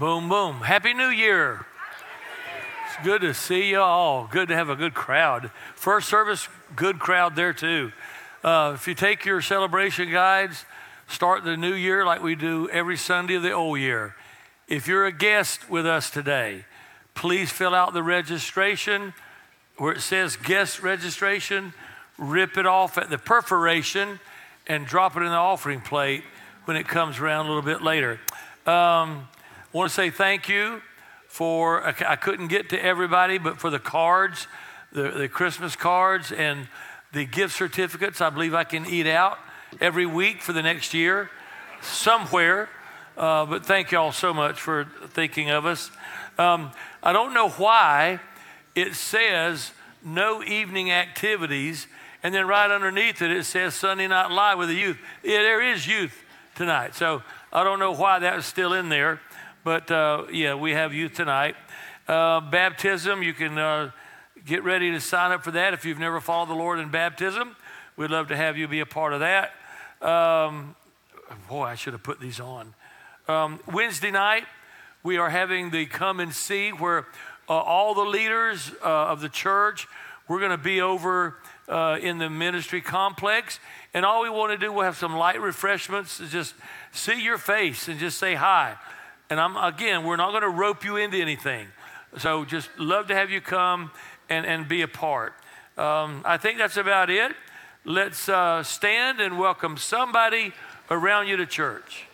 Boom, boom. Happy New Year. It's good to see you all. Good to have a good crowd. First service, good crowd there too. Uh, if you take your celebration guides, start the new year like we do every Sunday of the old year. If you're a guest with us today, please fill out the registration where it says guest registration, rip it off at the perforation, and drop it in the offering plate when it comes around a little bit later. Um, I want to say thank you for, I couldn't get to everybody, but for the cards, the, the Christmas cards, and the gift certificates. I believe I can eat out every week for the next year somewhere. Uh, but thank you all so much for thinking of us. Um, I don't know why it says no evening activities, and then right underneath it, it says Sunday Night Live with the youth. Yeah, there is youth tonight. So I don't know why that's still in there, but uh, yeah, we have youth tonight. Uh, baptism, you can uh, get ready to sign up for that if you've never followed the Lord in baptism. We'd love to have you be a part of that. Um, boy, I should have put these on. Um, Wednesday night, we are having the come and see where uh, all the leaders uh, of the church, we're going to be over uh, in the ministry complex. And all we want to do, we'll have some light refreshments, just see your face and just say hi. And I'm again, we're not going to rope you into anything. So just love to have you come and, and be a part. Um, I think that's about it. Let's uh, stand and welcome somebody around you to church.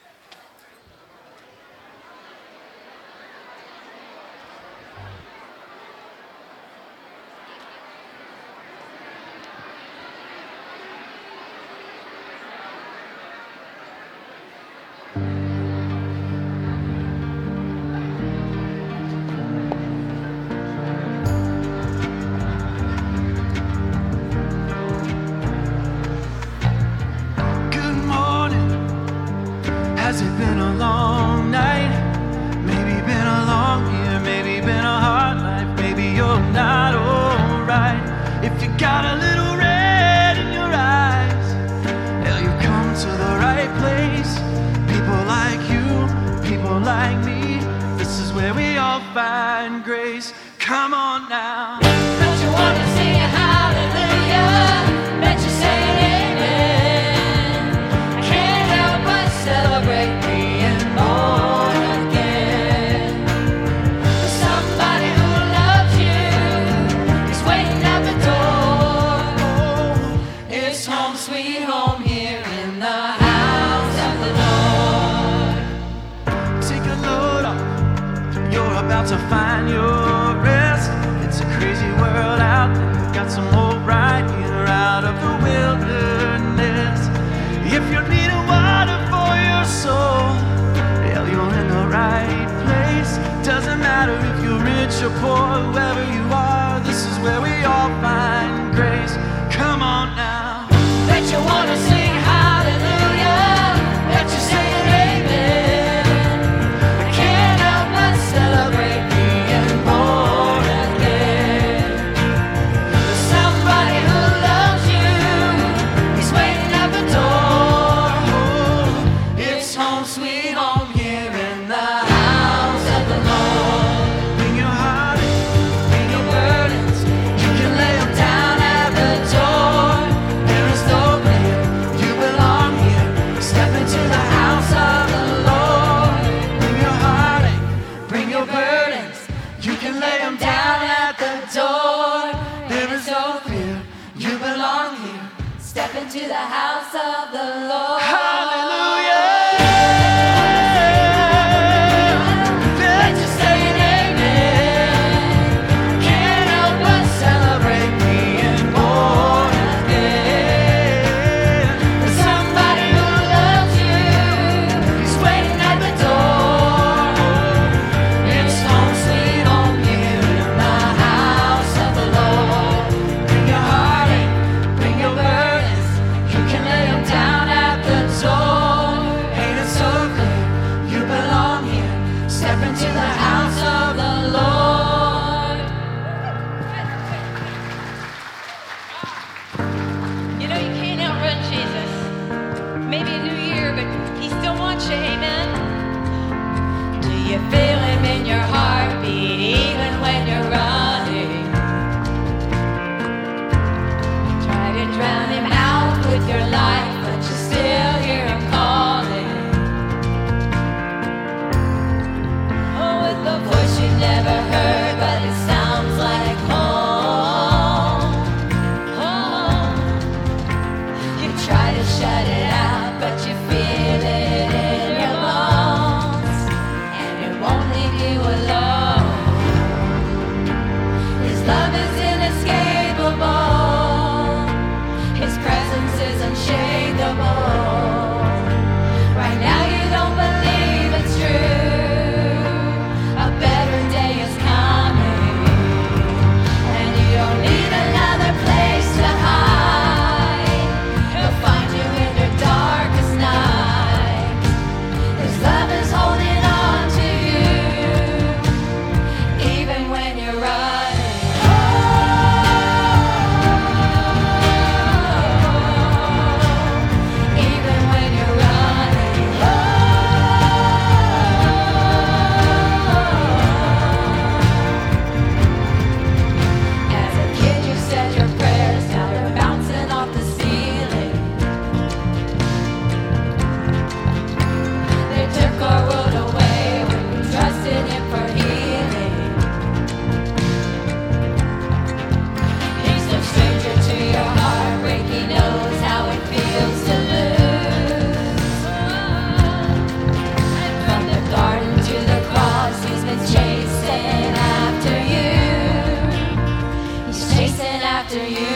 You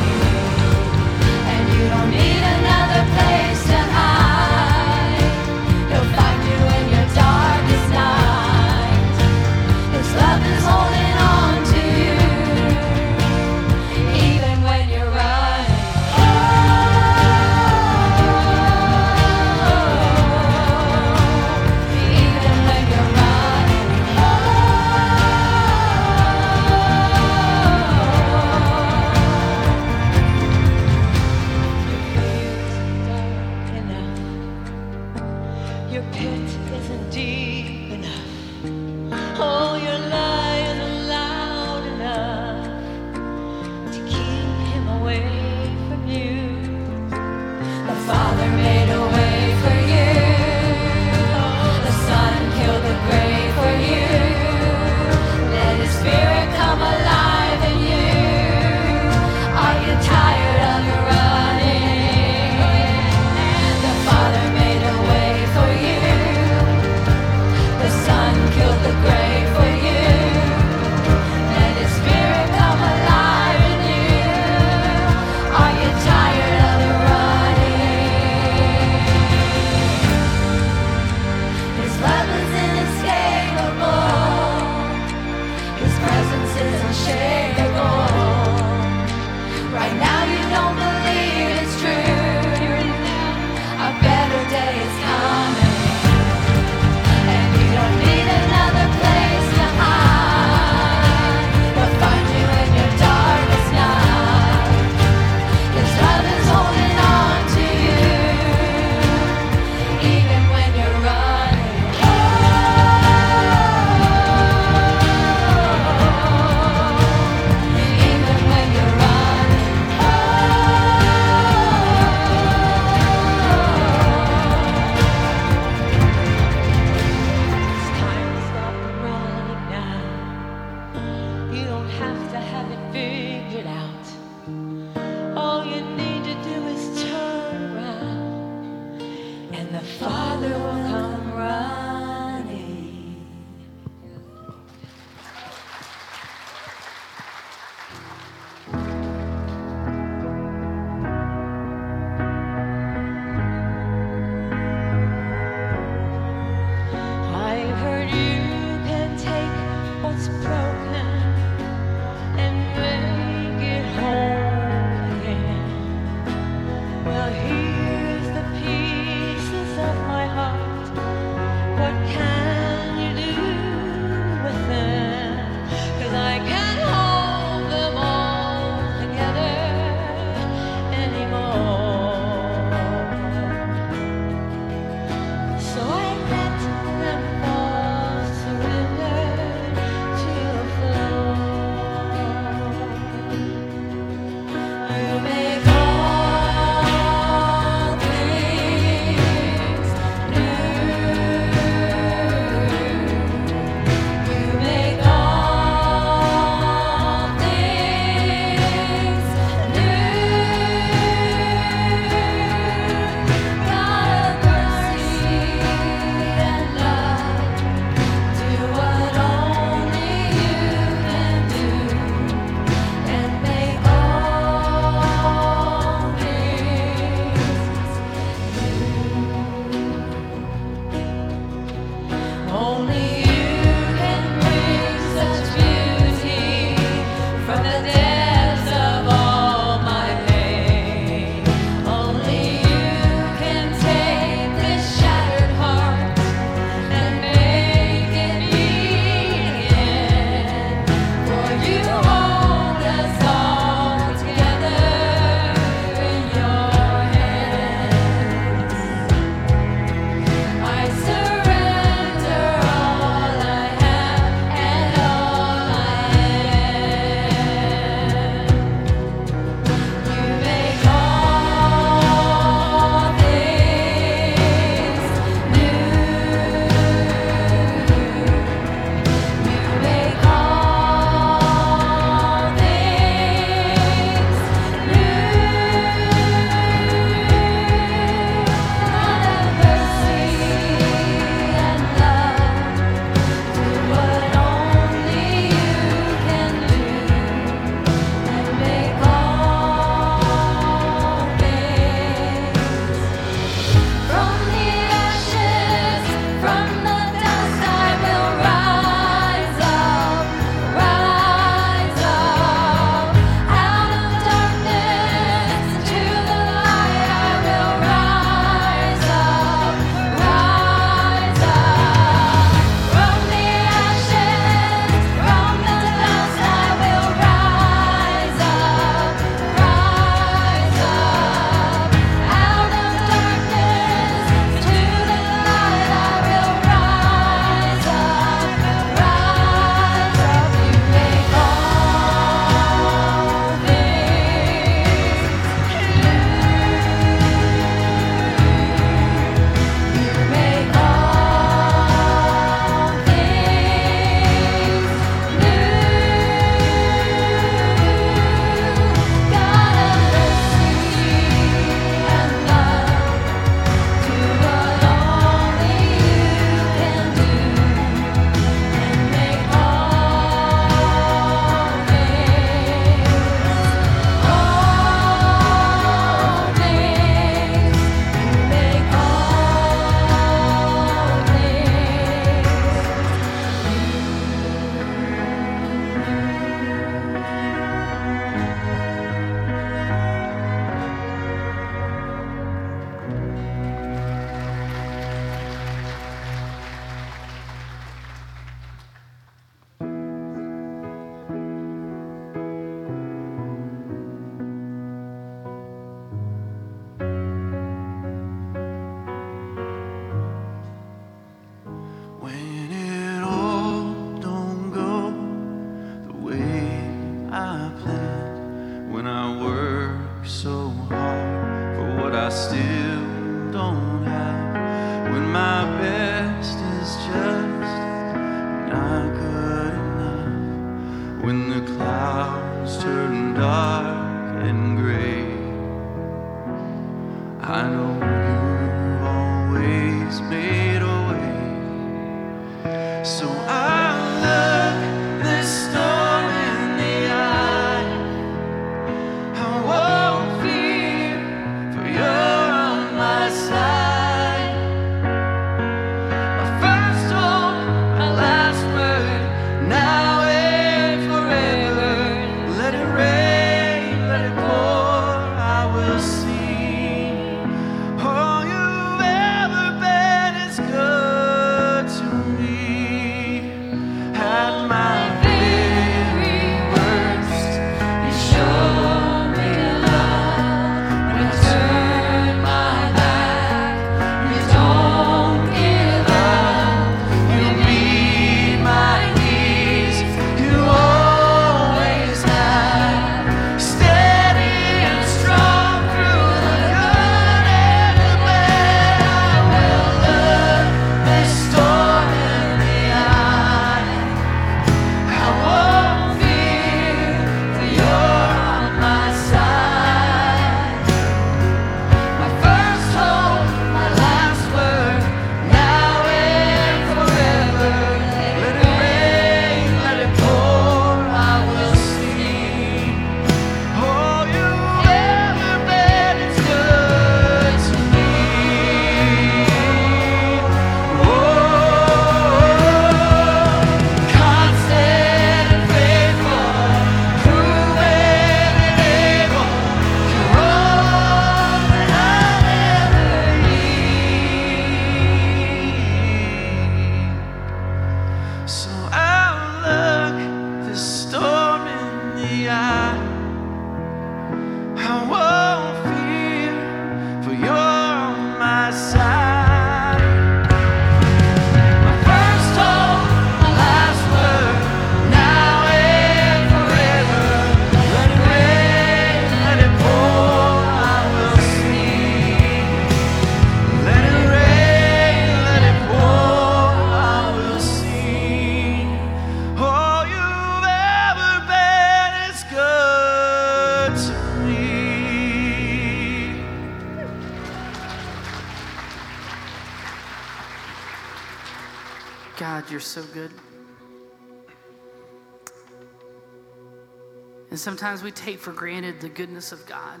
sometimes we take for granted the goodness of God.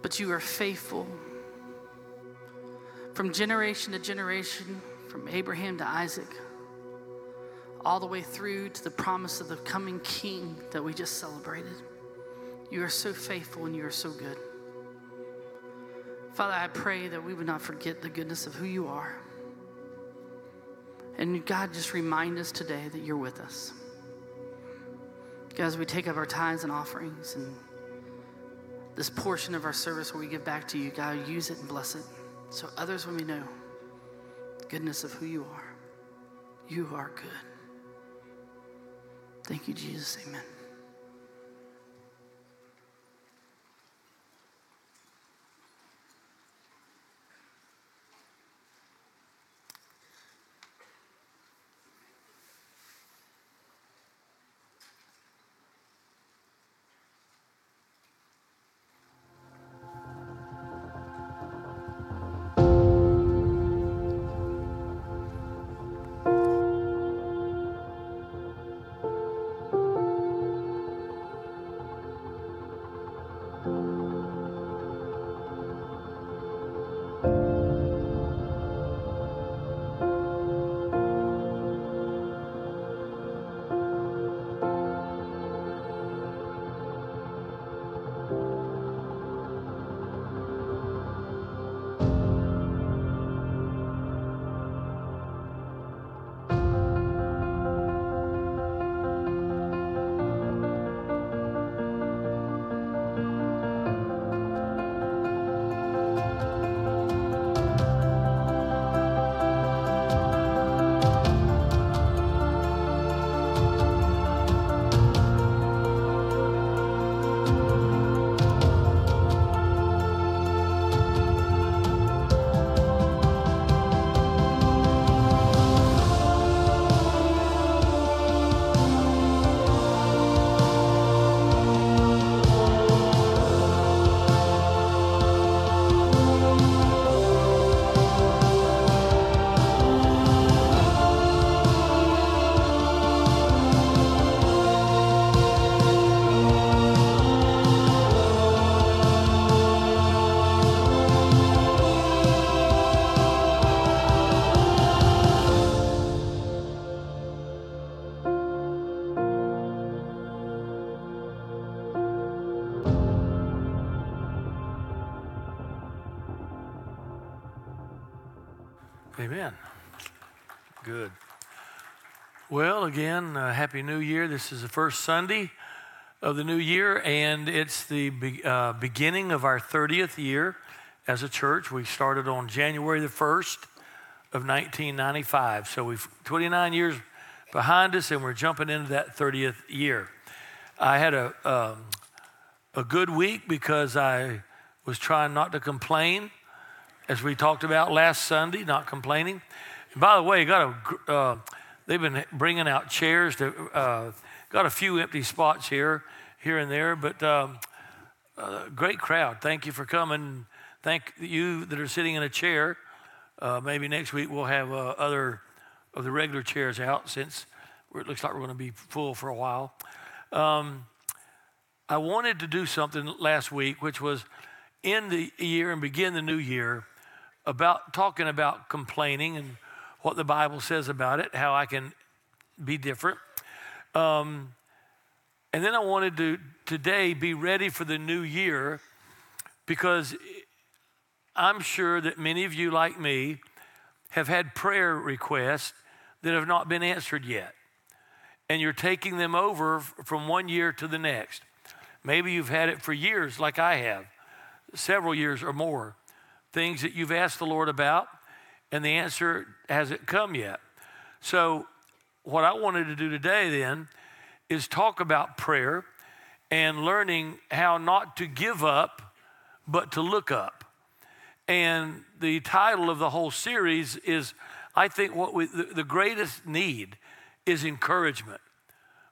But you are faithful. From generation to generation, from Abraham to Isaac, all the way through to the promise of the coming king that we just celebrated. You are so faithful and you are so good. Father, I pray that we would not forget the goodness of who you are. And God, just remind us today that you're with us. Guys, we take up our tithes and offerings and this portion of our service where we give back to you, God, use it and bless it so others will know goodness of who you are. You are good. Thank you, Jesus. Amen. Well, again, uh, Happy New Year. This is the first Sunday of the new year, and it's the be- uh, beginning of our 30th year as a church. We started on January the 1st of 1995. So we've 29 years behind us, and we're jumping into that 30th year. I had a, um, a good week because I was trying not to complain, as we talked about last Sunday, not complaining. And by the way, got a, uh, they've been bringing out chairs. To, uh, got a few empty spots here, here and there, but um, uh, great crowd. Thank you for coming. Thank you that are sitting in a chair. Uh, maybe next week we'll have uh, other of the regular chairs out since it looks like we're going to be full for a while. Um, I wanted to do something last week, which was end the year and begin the new year about talking about complaining and what the Bible says about it, how I can be different. Um, and then I wanted to today be ready for the new year because I'm sure that many of you, like me, have had prayer requests that have not been answered yet. And you're taking them over from one year to the next. Maybe you've had it for years, like I have, several years or more. Things that you've asked the Lord about, and the answer hasn't come yet. So, what I wanted to do today then is talk about prayer and learning how not to give up, but to look up. And the title of the whole series is I think what we, the, greatest need is encouragement.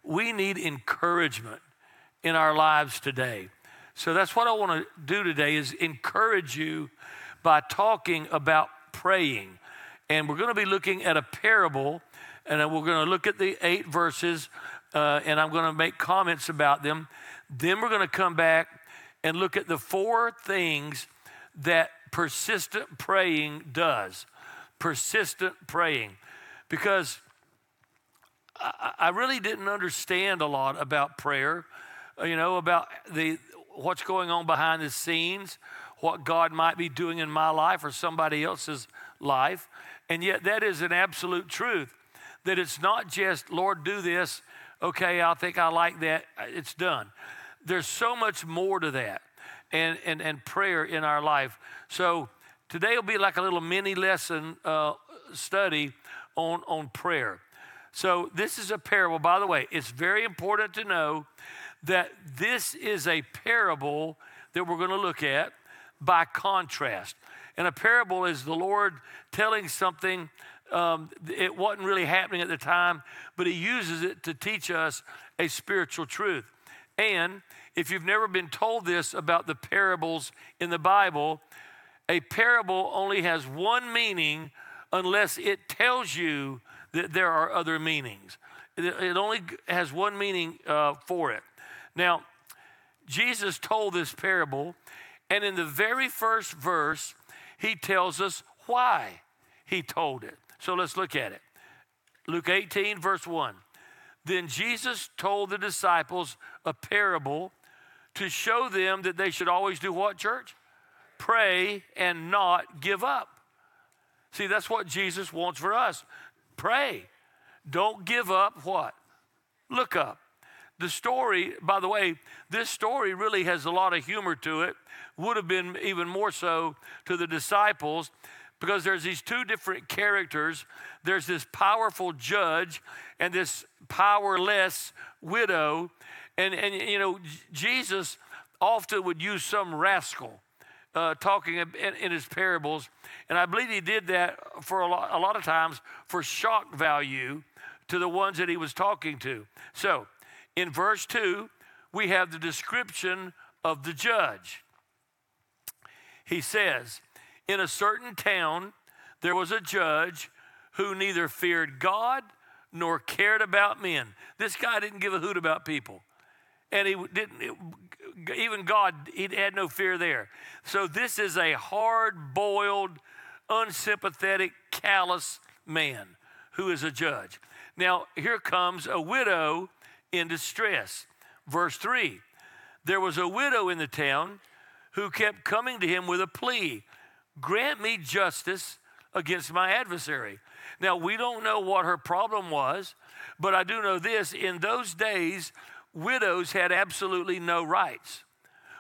We need encouragement in our lives today. So that's what I want to do today is encourage you by talking about praying. And we're going to be looking at a parable and we're going to look at the eight verses uh, and I'm going to make comments about them. Then we're going to come back and look at the four things that persistent praying does. Persistent praying. Because I, really didn't understand a lot about prayer, you know, about the what's going on behind the scenes, what God might be doing in my life or somebody else's life. And yet, that is an absolute truth that it's not just, Lord, do this. Okay, I think I like that. It's done. There's so much more to that and, and, and prayer in our life. So today will be like a little mini lesson uh, study on, on prayer. So this is a parable. By the way, it's very important to know that this is a parable that we're going to look at by contrast. And a parable is the Lord telling something. Um, it wasn't really happening at the time, but He uses it to teach us a spiritual truth. And if you've never been told this about the parables in the Bible, a parable only has one meaning unless it tells you that there are other meanings. It only has one meaning uh, for it. Now, Jesus told this parable, and in the very first verse, he tells us why he told it. So let's look at it. Luke 18, verse 1. Then Jesus told the disciples a parable to show them that they should always do what, church? Pray and not give up. See, that's what Jesus wants for us. Pray. Don't give up what? Look up. The story, by the way, this story really has a lot of humor to it. Would have been even more so to the disciples because there's these two different characters. There's this powerful judge and this powerless widow and, and you know, Jesus often would use some rascal uh, talking in, in, his parables. And I believe he did that for a lot, a lot of times for shock value to the ones that he was talking to. So in verse 2, we have the description of the judge. He says, In a certain town, there was a judge who neither feared God nor cared about men. This guy didn't give a hoot about people and he didn't even god he had no fear there so this is a hard-boiled unsympathetic callous man who is a judge now here comes a widow in distress verse 3 there was a widow in the town who kept coming to him with a plea grant me justice against my adversary. Now, we don't know what her problem was, but I do know this in those days, widows had absolutely no rights.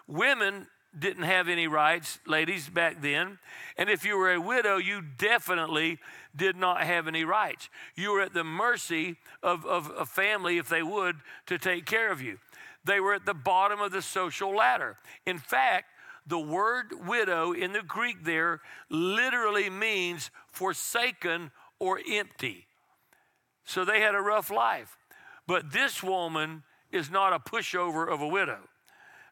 Women didn't have any rights, ladies, back then. And if you were a widow, you definitely did not have any rights. You were at the mercy of, of a family, if they would, to take care of you. They were at the bottom of the social ladder. In fact, the word widow in the Greek there literally means forsaken or empty. So they had a rough life. But this woman is not a pushover of a widow.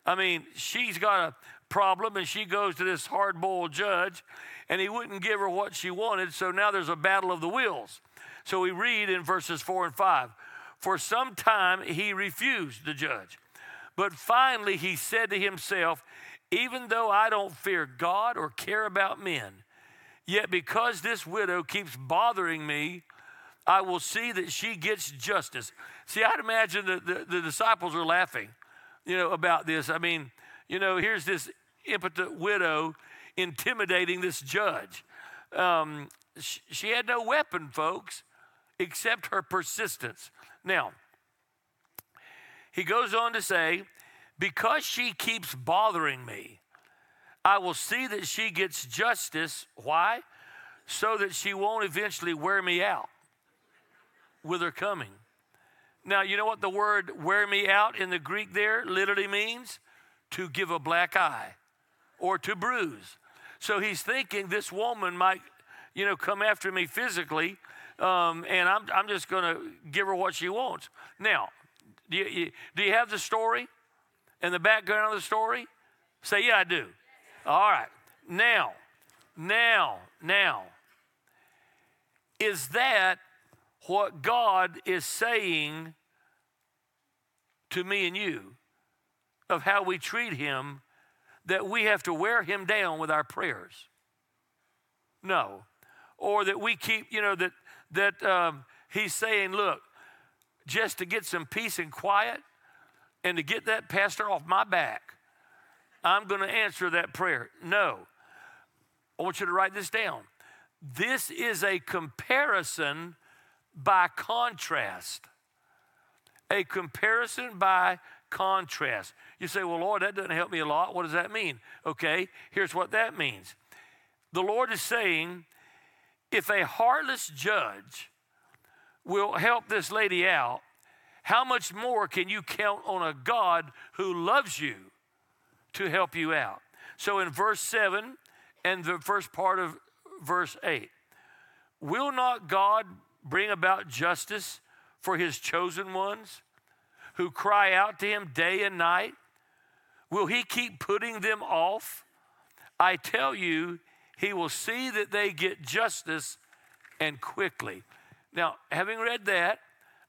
I mean, she's got a problem and she goes to this hard boiled judge and he wouldn't give her what she wanted. So now there's a battle of the wills. So we read in verses four and five For some time he refused the judge. But finally he said to himself, Even though I don't fear God or care about men, yet because this widow keeps bothering me, I will see that she gets justice. See, I'd imagine that the, the disciples are laughing, you know, about this. I mean, you know, here's this impotent widow intimidating this judge. Um, she, she had no weapon, folks, except her persistence. Now, he goes on to say, because she keeps bothering me, I will see that she gets justice. Why? So that she won't eventually wear me out with her coming. Now, you know what the word wear me out in the Greek there literally means? To give a black eye or to bruise. So he's thinking this woman might, you know, come after me physically, um, and I'm, I'm just going to give her what she wants. Now, do you, do you have the story and the background of the story? Say, yeah, I do. All right. Now, now, now, is that what God is saying to me and you of how we treat Him that we have to wear Him down with our prayers? No. Or that we keep, you know, that, that um, He's saying, look, just to get some peace and quiet and to get that pastor off my back, I'm going to answer that prayer. No. I want you to write this down. This is a comparison by contrast. A comparison by contrast. You say, well, Lord, that doesn't help me a lot. What does that mean? Okay, here's what that means. The Lord is saying, if a heartless judge will help this lady out, how much more can you count on a God who loves you to help you out? So in verse 7 and the first part of verse 8, will not God bring about justice for his chosen ones who cry out to him day and night? Will he keep putting them off? I tell you, he will see that they get justice and quickly. Now, having read that,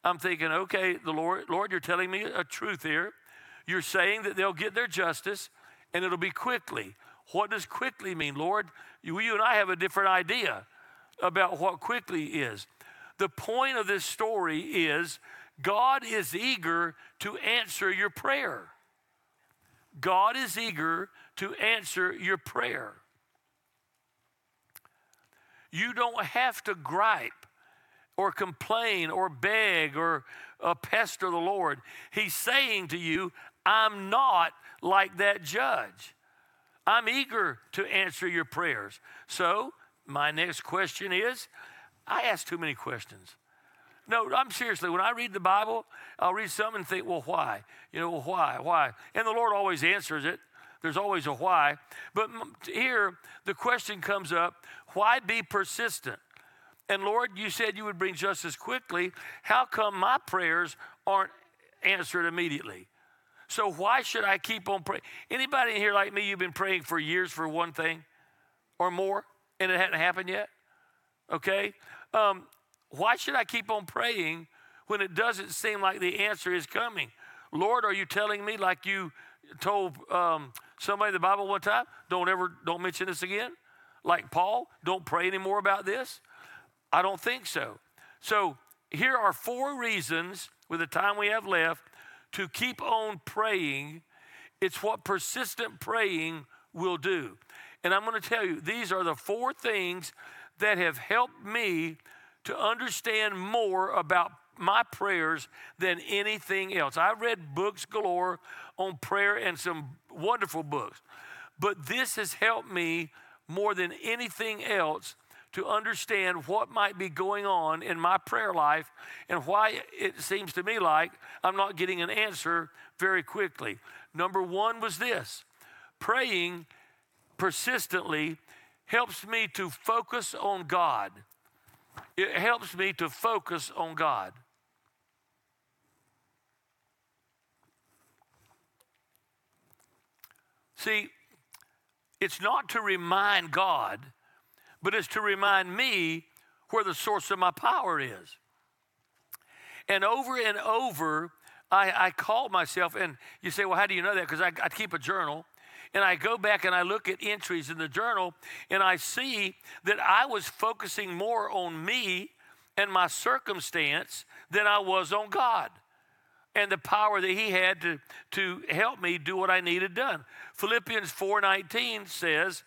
I'm thinking, okay, the Lord, Lord, you're telling me a truth here. You're saying that they'll get their justice and it'll be quickly. What does quickly mean, Lord? You, you and I have a different idea about what quickly is. The point of this story is God is eager to answer your prayer. God is eager to answer your prayer. You don't have to gripe or complain or beg or uh, pester the Lord. He's saying to you, I'm not like that judge. I'm eager to answer your prayers. So, my next question is I ask too many questions. No, I'm seriously, when I read the Bible, I'll read something and think, well, why? You know, well, why? Why? And the Lord always answers it. There's always a why. But here, the question comes up why be persistent? And Lord, you said you would bring justice quickly. How come my prayers aren't answered immediately? So why should I keep on praying? Anybody in here like me, you've been praying for years for one thing or more, and it hadn't happened yet? Okay? Um, why should I keep on praying when it doesn't seem like the answer is coming? Lord, are you telling me like you told um, somebody in the Bible one time, don't ever, don't mention this again? Like Paul, don't pray anymore about this? I don't think so. So here are four reasons, with the time we have left, to keep on praying. It's what persistent praying will do. And I'm going to tell you, these are the four things that have helped me to understand more about my prayers than anything else. I read books galore on prayer and some wonderful books, but this has helped me more than anything else to understand what might be going on in my prayer life and why it seems to me like I'm not getting an answer very quickly. Number one was this praying persistently helps me to focus on God. It helps me to focus on God. See, it's not to remind God, but it's to remind me where the source of my power is. And over and over, I, I call myself, and you say, well, how do you know that? Because I, I keep a journal. And I go back and I look at entries in the journal, and I see that I was focusing more on me and my circumstance than I was on God and the power that he had to, to help me do what I needed done. Philippians 4:19 says,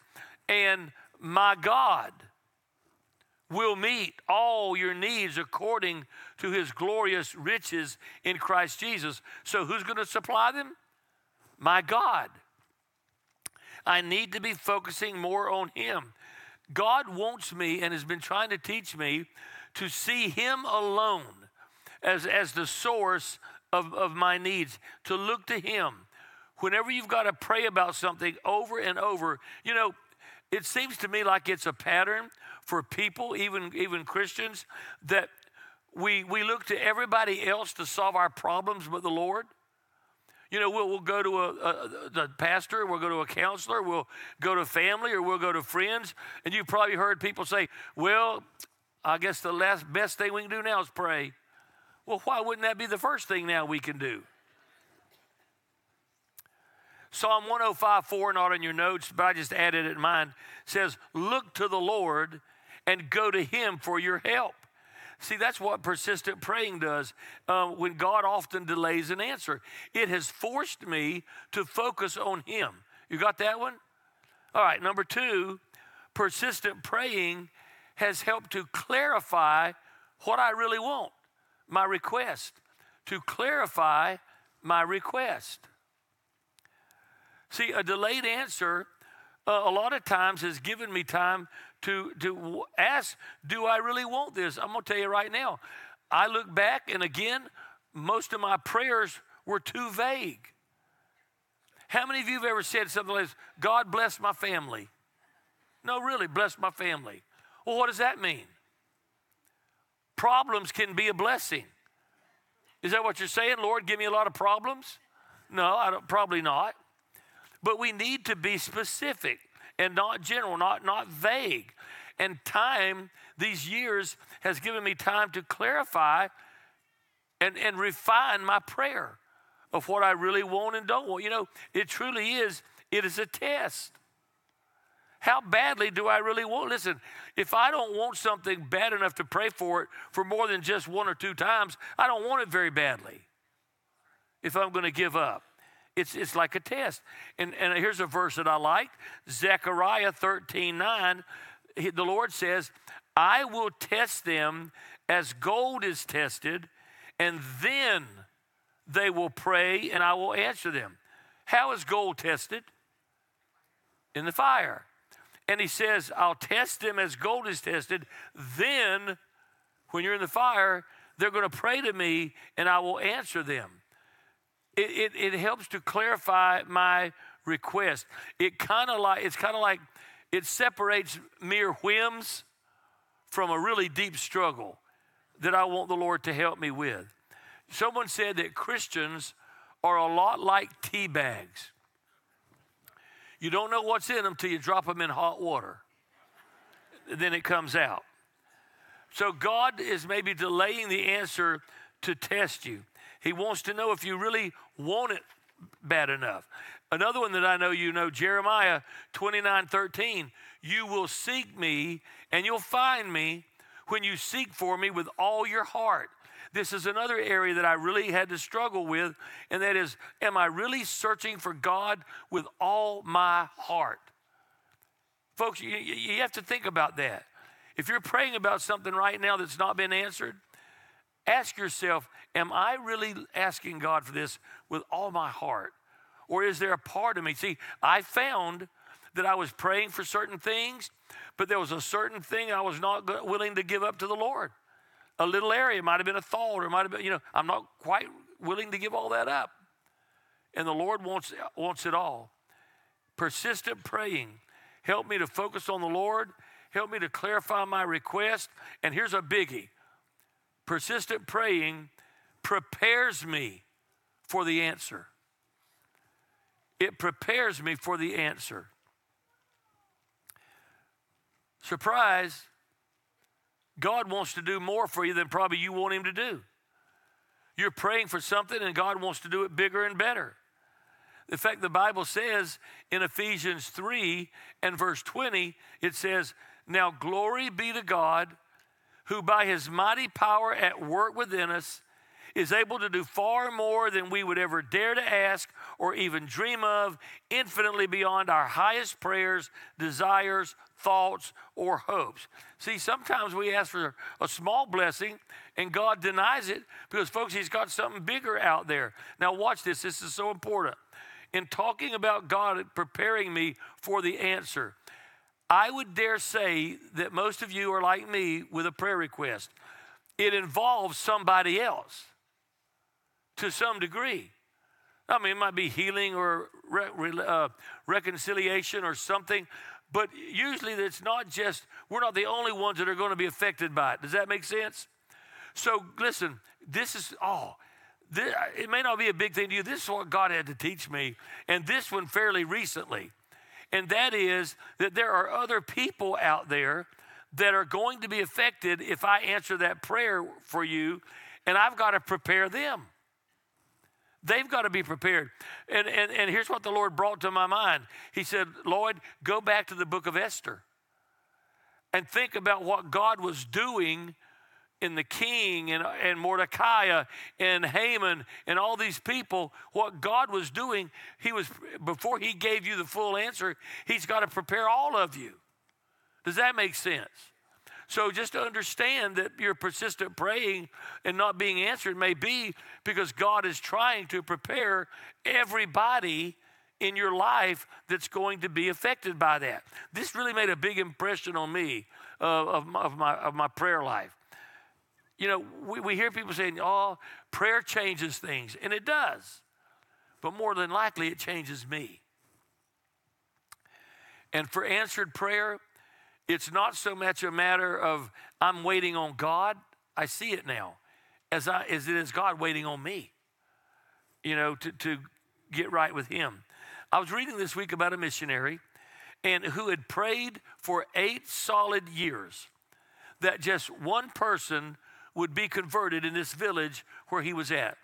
"And my God will meet all your needs according to his glorious riches in Christ Jesus." So who's going to supply them? My God. I need to be focusing more on him. God wants me and has been trying to teach me to see him alone as, as the source of, of my needs, to look to Him. Whenever you've got to pray about something over and over, you know, it seems to me like it's a pattern for people, even, even Christians, that we, we look to everybody else to solve our problems but the Lord. You know, we'll, we'll go to a, a, the pastor, we'll go to a counselor, we'll go to family, or we'll go to friends. And you've probably heard people say, well, I guess the last best thing we can do now is pray. Well, why wouldn't that be the first thing now we can do? Psalm 105 4, not in your notes, but I just added it in mine, says, Look to the Lord and go to Him for your help. See, that's what persistent praying does uh, when God often delays an answer. It has forced me to focus on Him. You got that one? All right, number two, persistent praying has helped to clarify what I really want my request, to clarify my request. See, a delayed answer uh, a lot of times has given me time to, to ask, Do I really want this? I'm going to tell you right now. I look back, and again, most of my prayers were too vague. How many of you have ever said something like, God bless my family? No, really, bless my family. Well, what does that mean? Problems can be a blessing. Is that what you're saying? Lord, give me a lot of problems? No, I don't, probably not. But we need to be specific and not general, not, not vague. And time, these years, has given me time to clarify and, and refine my prayer of what I really want and don't want. You know, it truly is, it is a test. How badly do I really want? Listen, if I don't want something bad enough to pray for it for more than just one or two times, I don't want it very badly. If I'm going to give up, it's, it's like a test. And, and here's a verse that I like Zechariah 13 9. The Lord says, I will test them as gold is tested, and then they will pray and I will answer them. How is gold tested? In the fire. And he says, I'll test them as gold is tested. Then, when you're in the fire, they're going to pray to me and I will answer them. It, it, it helps to clarify my request. It kind of like it's kind of like it separates mere whims from a really deep struggle that I want the Lord to help me with. Someone said that Christians are a lot like tea bags. You don't know what's in them till you drop them in hot water. Then it comes out. So God is maybe delaying the answer to test you. He wants to know if you really want it bad enough. Another one that I know you know, Jeremiah 29 13. You will seek me and you'll find me when you seek for me with all your heart. This is another area that I really had to struggle with, and that is, am I really searching for God with all my heart? Folks, you, you have to think about that. If you're praying about something right now that's not been answered, ask yourself, am I really asking God for this with all my heart? Or is there a part of me? See, I found that I was praying for certain things, but there was a certain thing I was not willing to give up to the Lord. A little area might have been a thought, or might have been, you know, I'm not quite willing to give all that up. And the Lord wants, wants it all. Persistent praying. Help me to focus on the Lord. Help me to clarify my request. And here's a biggie persistent praying prepares me for the answer. It prepares me for the answer. Surprise, God wants to do more for you than probably you want Him to do. You're praying for something and God wants to do it bigger and better. In fact, the Bible says in Ephesians 3 and verse 20, it says, Now glory be to God, who by his mighty power at work within us is able to do far more than we would ever dare to ask or even dream of, infinitely beyond our highest prayers, desires, thoughts, or hopes. See, sometimes we ask for a small blessing and God denies it because, folks, He's got something bigger out there. Now, watch this, this is so important. In talking about God preparing me for the answer, I would dare say that most of you are like me with a prayer request. It involves somebody else to some degree. I mean, it might be healing or re- re- uh, reconciliation or something, but usually it's not just, we're not the only ones that are going to be affected by it. Does that make sense? So, listen, this is, oh, this, it may not be a big thing to you. This is what God had to teach me, and this one fairly recently. And that is that there are other people out there that are going to be affected if I answer that prayer for you, and I've got to prepare them. They've got to be prepared. And, and, and here's what the Lord brought to my mind He said, Lord, go back to the book of Esther and think about what God was doing in the king and, and Mordecai and Haman and all these people, what God was doing, he was before he gave you the full answer, he's got to prepare all of you. Does that make sense? So just to understand that your persistent praying and not being answered may be because God is trying to prepare everybody in your life that's going to be affected by that. This really made a big impression on me uh, of, my, of, my, of my prayer life. You know, we, we hear people saying, oh, prayer changes things, and it does. But more than likely, it changes me. And for answered prayer, it's not so much a matter of I'm waiting on God. I see it now as, I, as it is God waiting on me, you know, to, to get right with Him. I was reading this week about a missionary and who had prayed for eight solid years that just one person would be converted in this village where he was at.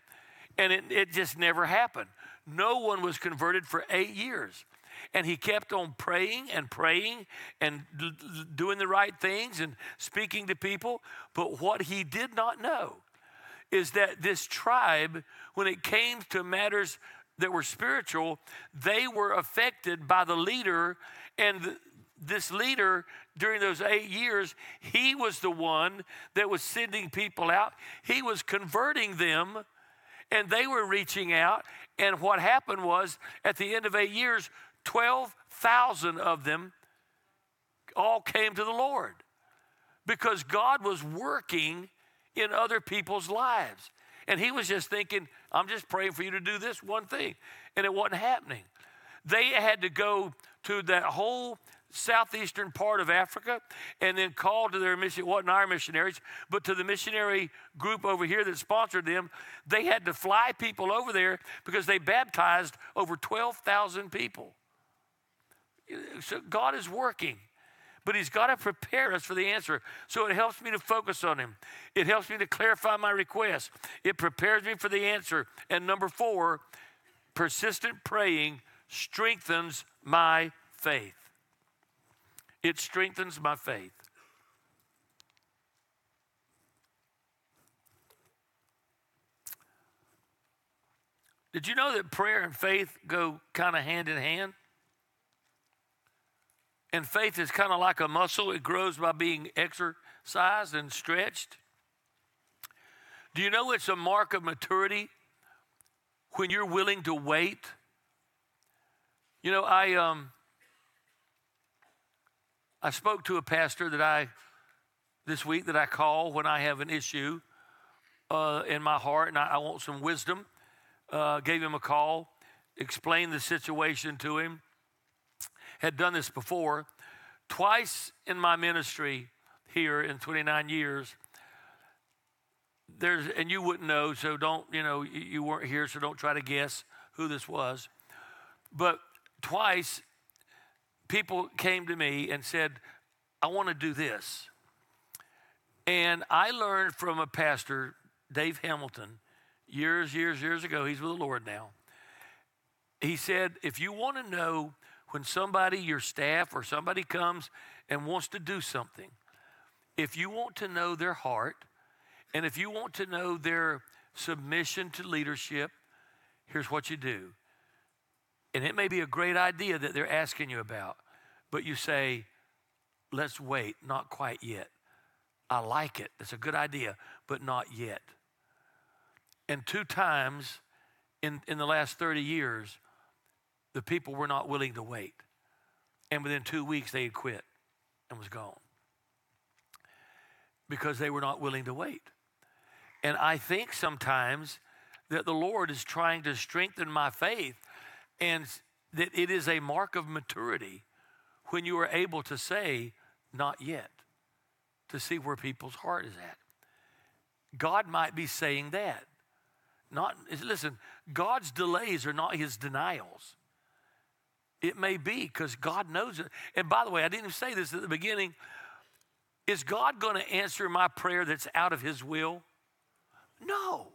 And it, it just never happened. No one was converted for eight years. And he kept on praying and praying and doing the right things and speaking to people. But what he did not know is that this tribe, when it came to matters that were spiritual, they were affected by the leader. And this leader, during those eight years, he was the one that was sending people out, he was converting them. And they were reaching out. And what happened was, at the end of eight years, 12,000 of them all came to the Lord because God was working in other people's lives. And he was just thinking, I'm just praying for you to do this one thing. And it wasn't happening. They had to go to that whole southeastern part of Africa and then call to their mission, wasn't our missionaries, but to the missionary group over here that sponsored them. They had to fly people over there because they baptized over 12,000 people. So God is working, but He's got to prepare us for the answer. So it helps me to focus on Him. It helps me to clarify my request. It prepares me for the answer. And number four, persistent praying strengthens my faith. It strengthens my faith. Did you know that prayer and faith go kind of hand in hand? And faith is kind of like a muscle, it grows by being exercised and stretched. Do you know it's a mark of maturity when you're willing to wait? You know, I um I spoke to a pastor that I this week that I call when I have an issue uh, in my heart and I, I want some wisdom. Uh, gave him a call, explained the situation to him. Had done this before. Twice in my ministry here in 29 years, there's, and you wouldn't know, so don't, you know, you weren't here, so don't try to guess who this was. But twice, people came to me and said, I want to do this. And I learned from a pastor, Dave Hamilton, years, years, years ago. He's with the Lord now. He said, if you want to know when somebody, your staff or somebody comes and wants to do something, if you want to know their heart and if you want to know their submission to leadership, here's what you do. And it may be a great idea that they're asking you about, but you say, let's wait, not quite yet. I like it. It's a good idea, but not yet. And two times in, in the last 30 years, the people were not willing to wait. And within two weeks, they had quit and was gone because they were not willing to wait. And I think sometimes that the Lord is trying to strengthen my faith and that it is a mark of maturity when you are able to say, not yet to see where people's heart is at. God might be saying that. Not listen, God's delays are not his denials. It may be because God knows it. And by the way, I didn't even say this at the beginning. Is God going to answer my prayer that's out of his will? No.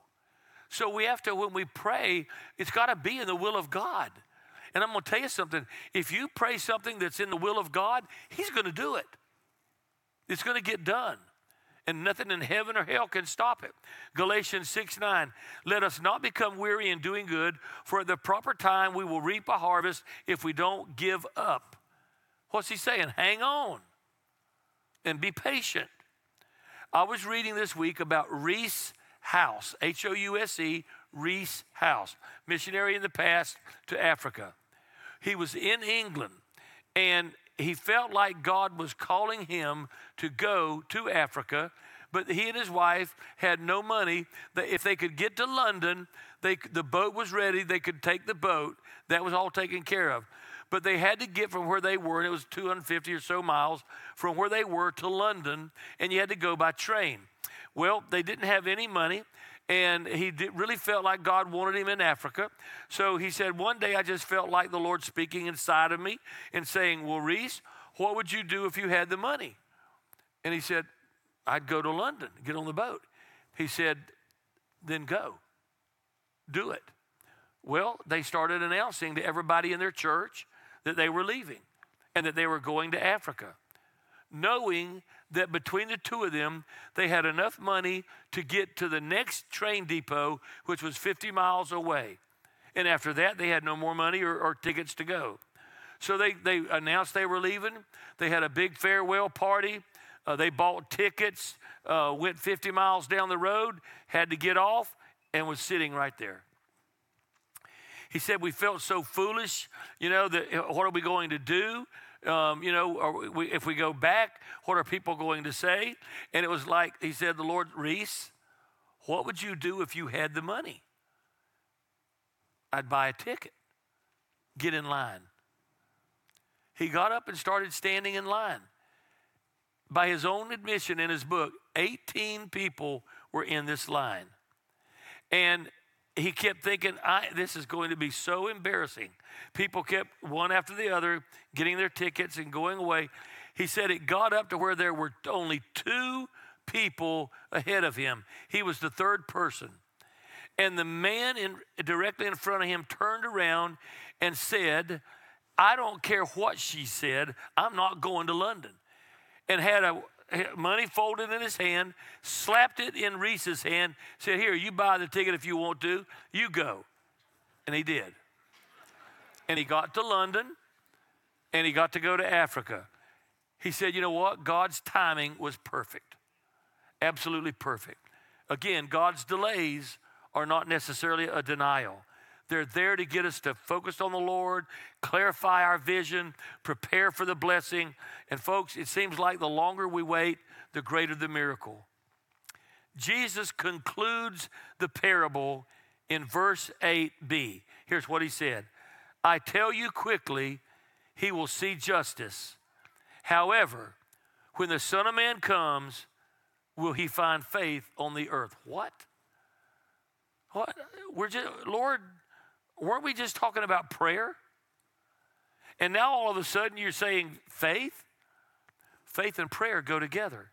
So we have to, when we pray, it's got to be in the will of God. And I'm going to tell you something. If you pray something that's in the will of God, He's going to do it. It's going to get done. And nothing in heaven or hell can stop it. Galatians 6 9. Let us not become weary in doing good, for at the proper time we will reap a harvest if we don't give up. What's he saying? Hang on and be patient. I was reading this week about Rees Howse, H O U S E, Rees House, missionary in the past to Africa. He was in England and he felt like God was calling him to go to Africa, but he and his wife had no money. If they could get to London, they, the boat was ready, they could take the boat. That was all taken care of. But they had to get from where they were, and it was 250 or so miles from where they were to London, and you had to go by train. Well, they didn't have any money and he did, really felt like God wanted him in Africa. So he said, One day I just felt like the Lord speaking inside of me and saying, Well, Rees, what would you do if you had the money? And he said, I'd go to London, get on the boat. He said, Then go, do it. Well, they started announcing to everybody in their church that they were leaving and that they were going to Africa knowing that between the two of them, they had enough money to get to the next train depot, which was 50 miles away. And after that, they had no more money or, or tickets to go. So they, they announced they were leaving. They had a big farewell party. Uh, they bought tickets, uh, went 50 miles down the road, had to get off, and was sitting right there. He said, We felt so foolish, you know, that what are we going to do? Um, you know, we, if we go back, what are people going to say? And it was like, he said, the Lord, Rees, what would you do if you had the money? I'd buy a ticket, get in line. He got up and started standing in line. By his own admission in his book, 18 people were in this line. And he kept thinking, this is going to be so embarrassing. People kept one after the other getting their tickets and going away. He said it got up to where there were only two people ahead of him. He was the third person. And the man in, directly in front of him turned around and said, I don't care what she said, I'm not going to London. And had a money folded in his hand, slapped it in Rees's hand, said, Here, you buy the ticket if you want to, you go. And he did. And he got to London, and he got to go to Africa. He said, You know what? God's timing was perfect, absolutely perfect. Again, God's delays are not necessarily a denial. They're there to get us to focus on the Lord, clarify our vision, prepare for the blessing. And folks, it seems like the longer we wait, the greater the miracle. Jesus concludes the parable in verse 8b. Here's what he said I tell you quickly, he will see justice. However, when the Son of Man comes, will he find faith on the earth? What? What? We're just, Lord, weren't we just talking about prayer? And now all of a sudden you're saying faith? Faith and prayer go together.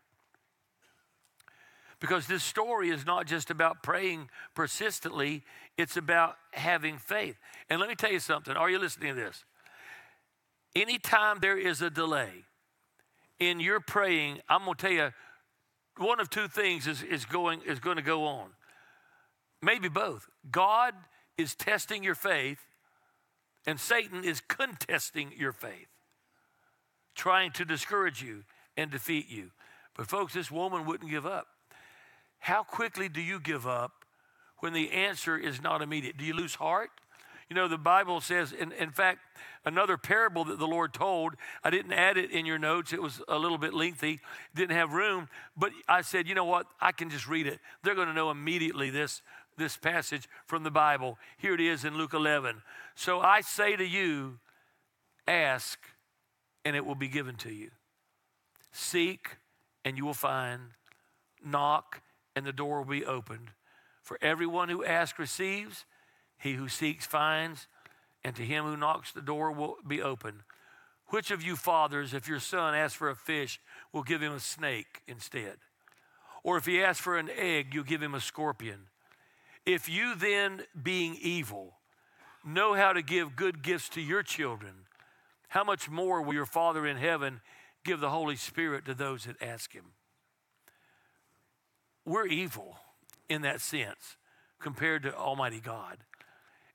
Because this story is not just about praying persistently, it's about having faith. And let me tell you something. Are you listening to this? Anytime there is a delay in your praying, I'm going to tell you one of two things is, is, going, is going to go on. Maybe both. God is testing your faith, and Satan is contesting your faith, trying to discourage you and defeat you. But, folks, this woman wouldn't give up. How quickly do you give up when the answer is not immediate? Do you lose heart? You know, the Bible says, in, in fact, another parable that the Lord told, I didn't add it in your notes. It was a little bit lengthy, didn't have room. But I said, you know what? I can just read it. They're going to know immediately this, this passage from the Bible. Here it is in Luke 11. So I say to you, ask, and it will be given to you. Seek, and you will find. Knock, and the door will be opened. For everyone who asks receives he who seeks finds, and to him who knocks the door will be open. Which of you fathers, if your son asks for a fish, will give him a snake instead? Or if he asks for an egg, you'll give him a scorpion? If you then, being evil, know how to give good gifts to your children, how much more will your Father in heaven give the Holy Spirit to those that ask him? We're evil in that sense compared to Almighty God.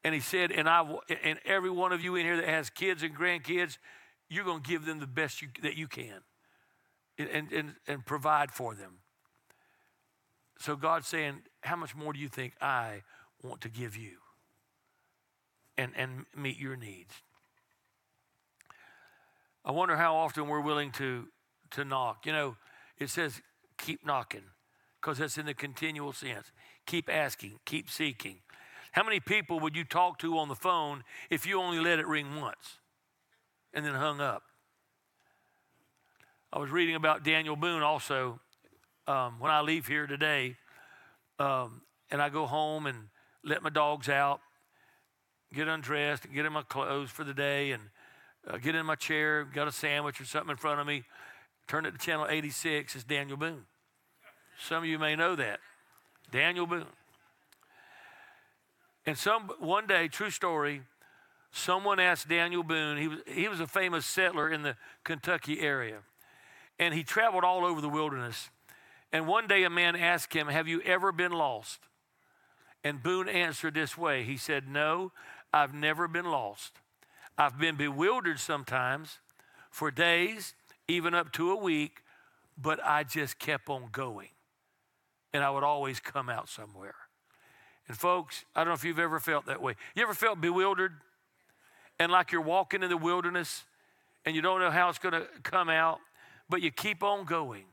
And he said, and I and every one of you in here that has kids and grandkids, you're going to give them the best you, that you can and, and, and provide for them. So God's saying, how much more do you think I want to give you and, and meet your needs? I wonder how often we're willing to, to knock. You know, it says keep knocking because that's in the continual sense. Keep asking, keep seeking. How many people would you talk to on the phone if you only let it ring once and then hung up? I was reading about Daniel Boone also um, when I leave here today, um, and I go home and let my dogs out, get undressed, get in my clothes for the day, and uh, get in my chair, got a sandwich or something in front of me, turn it to channel 86. It's Daniel Boone. Some of you may know that. Daniel Boone. And some one day, true story, someone asked Daniel Boone, he was, he was a famous settler in the Kentucky area, and he traveled all over the wilderness. And one day a man asked him, Have you ever been lost? And Boone answered this way He said, No, I've never been lost. I've been bewildered sometimes for days, even up to a week, but I just kept on going. And I would always come out somewhere. And folks, I don't know if you've ever felt that way. You ever felt bewildered and like you're walking in the wilderness and you don't know how it's going to come out, but you keep on going?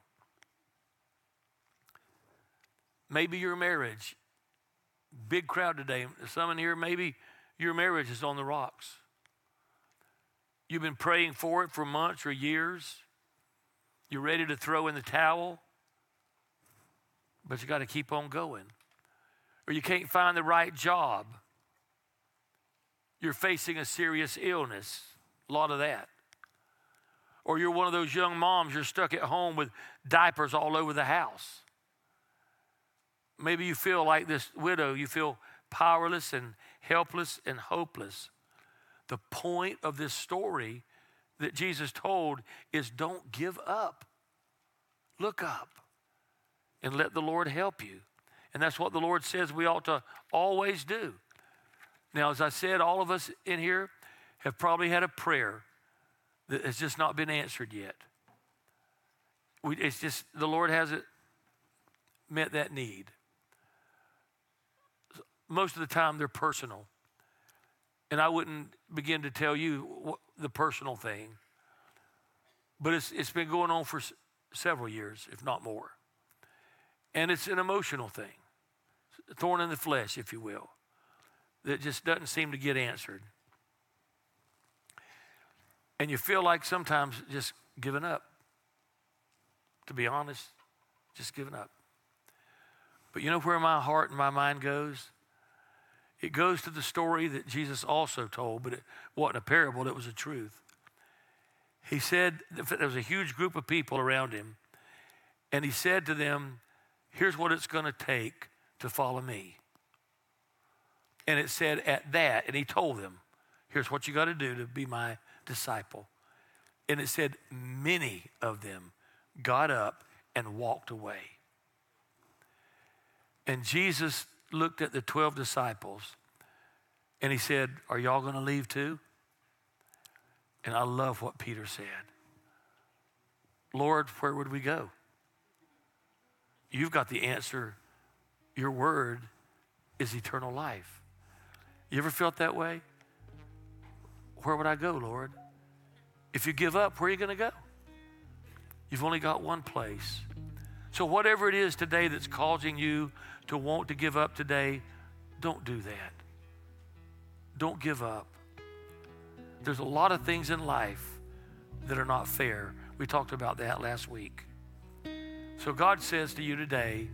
Maybe your marriage, big crowd today, some in here, maybe your marriage is on the rocks. You've been praying for it for months or years. You're ready to throw in the towel, but you got to keep on going or you can't find the right job. You're facing a serious illness, a lot of that. Or you're one of those young moms, you're stuck at home with diapers all over the house. Maybe you feel like this widow, you feel powerless and helpless and hopeless. The point of this story that Jesus told is don't give up. Look up and let the Lord help you. And that's what the Lord says we ought to always do. Now, as I said, all of us in here have probably had a prayer that has just not been answered yet. We, it's just the Lord hasn't met that need. Most of the time, they're personal. And I wouldn't begin to tell you the personal thing, but it's, it's been going on for s- several years, if not more. And it's an emotional thing, a thorn in the flesh, if you will, that just doesn't seem to get answered. And you feel like sometimes just giving up. To be honest, just giving up. But you know where my heart and my mind goes? It goes to the story that Jesus also told, but it wasn't a parable, it was a truth. He said, there was a huge group of people around him, and he said to them, Here's what it's going to take to follow me. And it said, At that, and he told them, Here's what you got to do to be my disciple. And it said, Many of them got up and walked away. And Jesus looked at the 12 disciples and he said, Are y'all going to leave too? And I love what Peter said Lord, where would we go? You've got the answer. Your word is eternal life. You ever felt that way? Where would I go, Lord? If you give up, where are you going to go? You've only got one place. So, whatever it is today that's causing you to want to give up today, don't do that. Don't give up. There's a lot of things in life that are not fair. We talked about that last week. So God says to you today,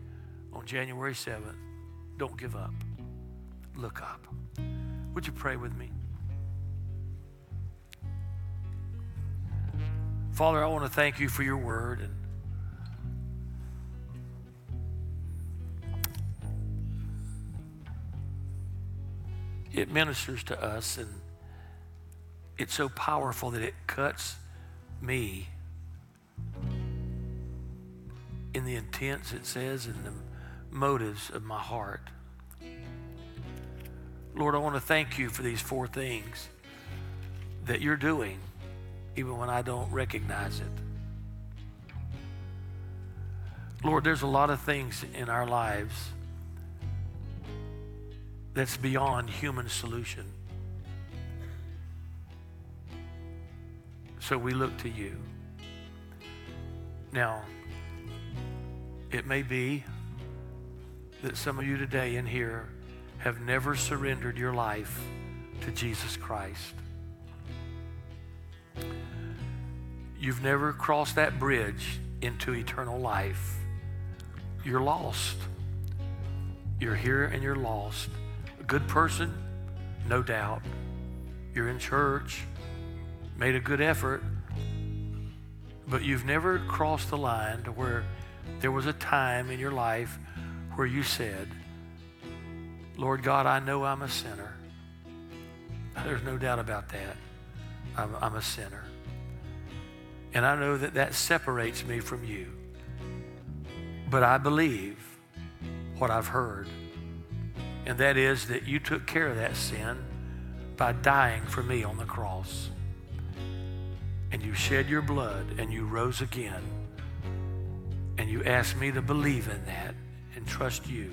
on January 7th, don't give up. Look up. Would you pray with me? Father, I want to thank you for your word and it ministers to us and it's so powerful that it cuts me in the intents it says in the motives of my heart. Lord, I want to thank you for these four things that you're doing, even when I don't recognize it. Lord, there's a lot of things in our lives that's beyond human solution. So we look to you. Now, it may be that some of you today in here have never surrendered your life to Jesus Christ. You've never crossed that bridge into eternal life. You're lost. You're here and you're lost. Good person, no doubt. You're in church, made a good effort, but you've never crossed the line to where there was a time in your life where you said, Lord God, I know I'm a sinner. There's no doubt about that. I'm, I'm a sinner. And I know that that separates me from you. But I believe what I've heard, and that is that you took care of that sin by dying for me on the cross. And you shed your blood and you rose again. And you asked me to believe in that and trust you.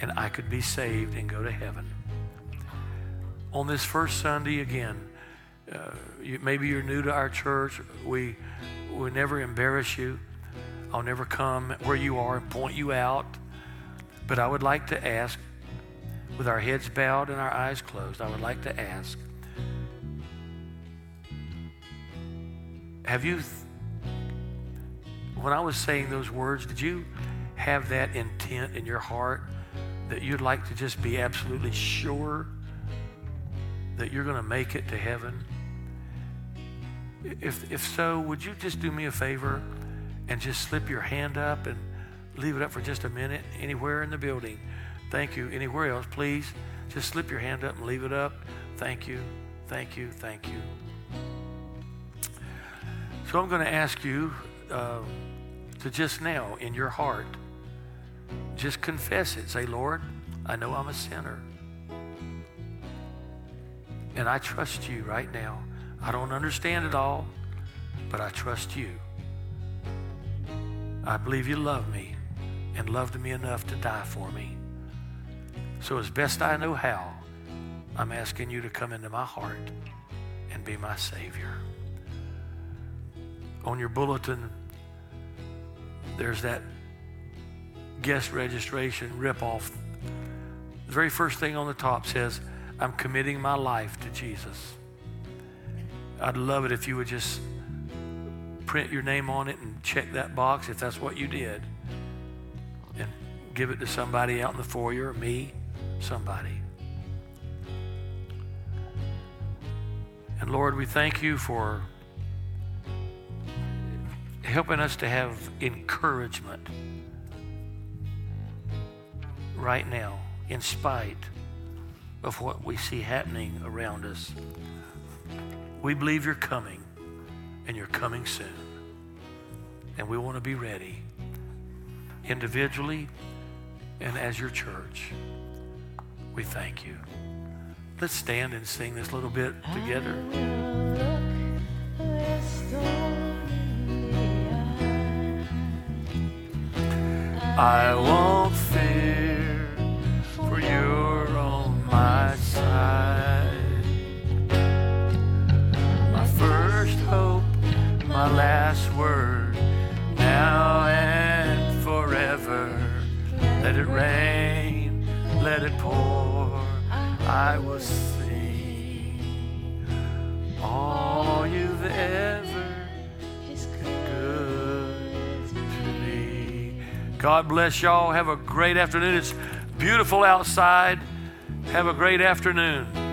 And I could be saved and go to heaven. On this first Sunday again, uh, you, maybe you're new to our church. We, we never embarrass you. I'll never come where you are and point you out. But I would like to ask, with our heads bowed and our eyes closed, I would like to ask Have you, when I was saying those words, did you have that intent in your heart that you'd like to just be absolutely sure that you're going to make it to heaven? If, if so, would you just do me a favor and just slip your hand up and leave it up for just a minute anywhere in the building? Thank you. Anywhere else, please just slip your hand up and leave it up. Thank you. Thank you. Thank you. So I'm going to ask you uh, to just now, in your heart, just confess it. Say, Lord, I know I'm a sinner. And I trust you right now. I don't understand it all, but I trust you. I believe you love me and loved me enough to die for me. So, as best I know how, I'm asking you to come into my heart and be my Savior. On your bulletin, there's that guest registration ripoff. The very first thing on the top says, I'm committing my life to Jesus. I'd love it if you would just print your name on it and check that box if that's what you did. And give it to somebody out in the foyer, or me, somebody. And Lord, we thank you for helping us to have encouragement right now, in spite of what we see happening around us. We believe you're coming, and you're coming soon. And we want to be ready, individually and as your church. We thank you. Let's stand and sing this little bit together. I won't fear, for you're on my side. My first hope, my last word, now and forever. Let it rain, let it pour, I will sing all you've ever good to me. God bless y'all. Have a great afternoon. It's beautiful outside. Have a great afternoon.